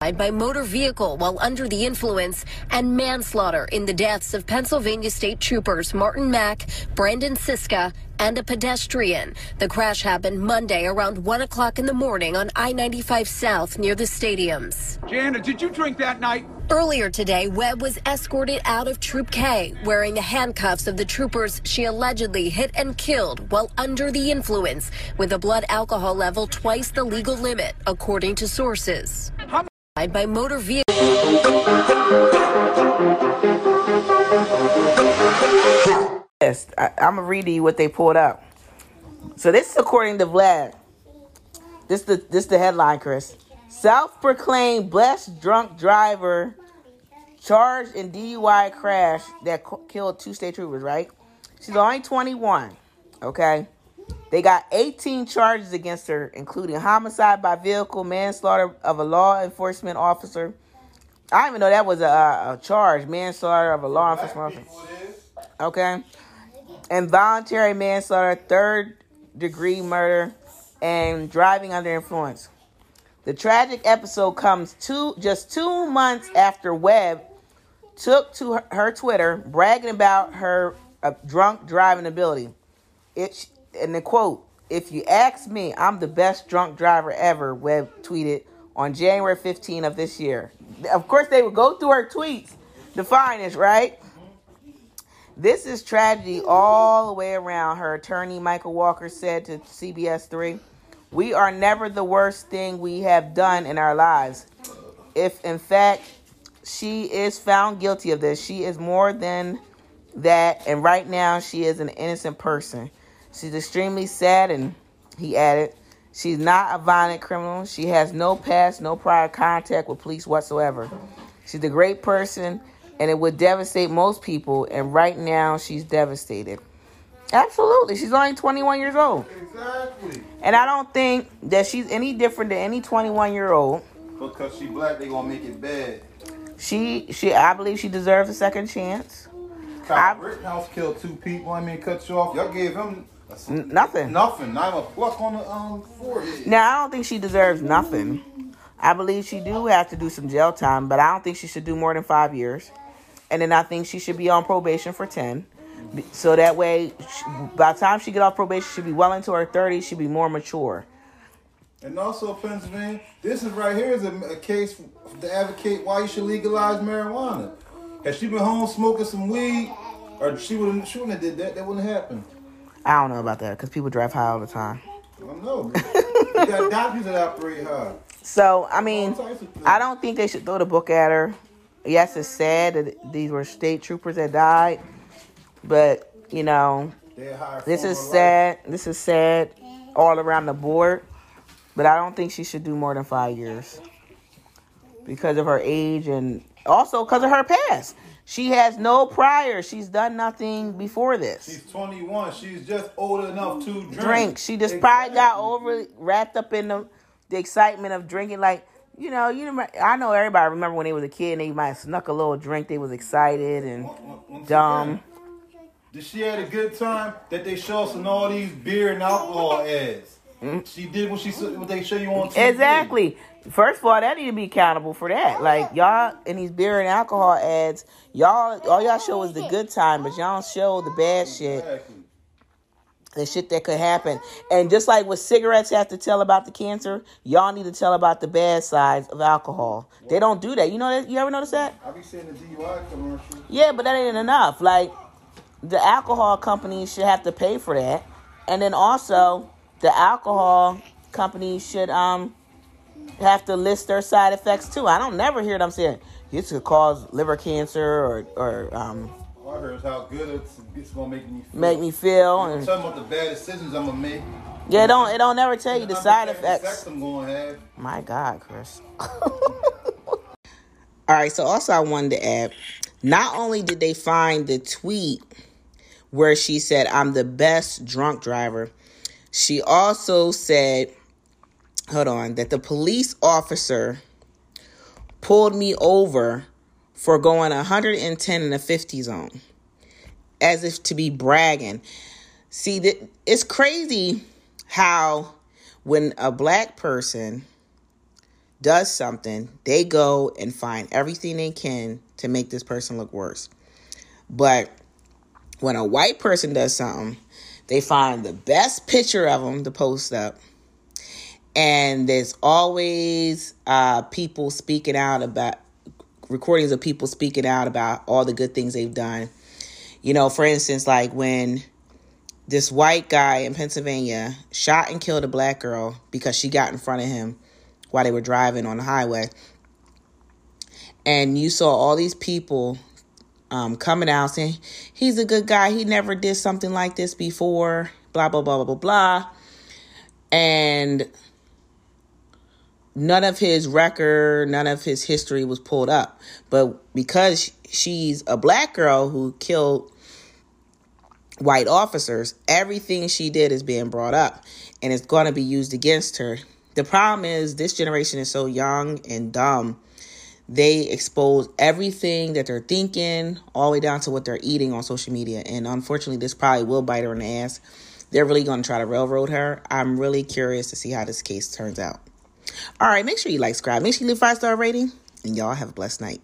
by motor vehicle while under the influence and manslaughter in the deaths of Pennsylvania State Troopers Martin Mack, Branden Sisca, and a pedestrian. The crash happened Monday around 1 o'clock in the morning on I 95 South near the stadiums. Janet, did you drink that night? Earlier today, Webb was escorted out of Troop K wearing the handcuffs of the troopers she allegedly hit and killed while under the influence with a blood alcohol level twice the legal limit, according to sources. How by motor vehicle. Yes, I, I'm gonna read you what they pulled up. So this is according to Vlad. This the this the headline, Kris. Self-proclaimed blessed drunk driver charged in DUI crash that killed two state troopers. Right? She's only 21. Okay. They got 18 charges against her, including homicide by vehicle, manslaughter of a law enforcement officer. I even know that was a, a charge, manslaughter of a law enforcement officer. Okay. Involuntary manslaughter, third degree murder, and driving under influence. The tragic episode comes two just two months after Webb took to her, her Twitter bragging about her uh, drunk driving ability. It and the quote, "If you ask me, I'm the best drunk driver ever." Webb tweeted on January 15 of this year. Of course, they would go through her tweets to find this, right? This is tragedy all the way around, her attorney Michael Walker said to CBS 3. We are never the worst thing we have done in our lives. If in fact she is found guilty of this, she is more than that, and right now she is an innocent person. She's extremely sad, and he added, she's not a violent criminal. She has no past, no prior contact with police whatsoever. She's a great person and it would devastate most people. And right now, she's devastated. Absolutely, she's only 21 years old. Exactly. And I don't think that she's any different than any 21 year old. Because she black, they gonna make it bad. She, she, I believe she deserves a second chance. Kyle Rittenhouse killed two people. I mean, cut you off. Y'all gave him N- nothing. nothing. Not even a pluck on the um forehead. Now, I don't think she deserves nothing. I believe she do have to do some jail time, but I don't think she should do more than five years. And then I think she should be on probation for 10. So that way, she, by the time she get off probation, she'll be well into her 30s. She'll be more mature. And also, Pennsylvania, this is right here is a, a case to advocate why you should legalize marijuana. Had she been home smoking some weed, or she wouldn't, she wouldn't have did that. That wouldn't happen. I don't know about that because people drive high all the time. I don't know. you got doctors that operate high. So, I mean, All types of things. I don't think they should throw the book at her. Yes, it's sad that these were state troopers that died, but, you know, this is of life. sad. This is sad all around the board, but I don't think she should do more than five years because of her age and also because of her past. She has no prior. She's done nothing before this. She's 21. She's just old enough to drink. drink. She just probably got over wrapped up in the the excitement of drinking. Like you know, you remember, I know everybody remember when they was a kid and they might have snuck a little drink. They was excited and Once dumb. again, Did she had a good time that they show us in all these beer and alcohol ads? She did what she what they show you on TV. Mm-hmm. Exactly. First of all, that need to be accountable for that. Like y'all in these beer and alcohol ads, y'all all y'all show is the good time, but y'all don't show the bad shit. The shit that could happen. And just like what cigarettes have to tell about the cancer, y'all need to tell about the bad sides of alcohol. They don't do that. You know that? You ever notice that? I be seeing the DUI commercial. Yeah, but that ain't enough. Like the alcohol companies should have to pay for that, and then also the alcohol companies should um have to list their side effects too. I don't never hear them saying this could cause liver cancer or or um I heard how good it's, it's gonna make me feel. make me feel I'm and talking about the bad decisions I'm gonna make. yeah, it don't it don't never tell you the side effects. I'm gonna have. My God, Kris. All right, so also I wanted to add not only did they find the tweet where she said, I'm the best drunk driver, she also said, hold on, that the police officer pulled me over for going 110 in the 50 zone as if to be bragging. See, that it's crazy how when a black person does something, they go and find everything they can to make this person look worse. But when a white person does something, they find the best picture of them to post up. And there's always uh, people speaking out about recordings of people speaking out about all the good things they've done. You know, for instance, like when this white guy in Pennsylvania shot and killed a black girl because she got in front of him while they were driving on the highway. And you saw all these people um, coming out saying, he's a good guy. He never did something like this before, blah, blah, blah, blah, blah, blah. And none of his record, none of his history was pulled up. But because she's a black girl who killed white officers, everything she did is being brought up and it's going to be used against her. The problem is this generation is so young and dumb. They expose everything that they're thinking, all the way down to what they're eating on social media. And unfortunately, this probably will bite her in the ass. They're really going to try to railroad her. I'm really curious to see how this case turns out. All right, make sure you like, subscribe, make sure you leave five star rating, and y'all have a blessed night.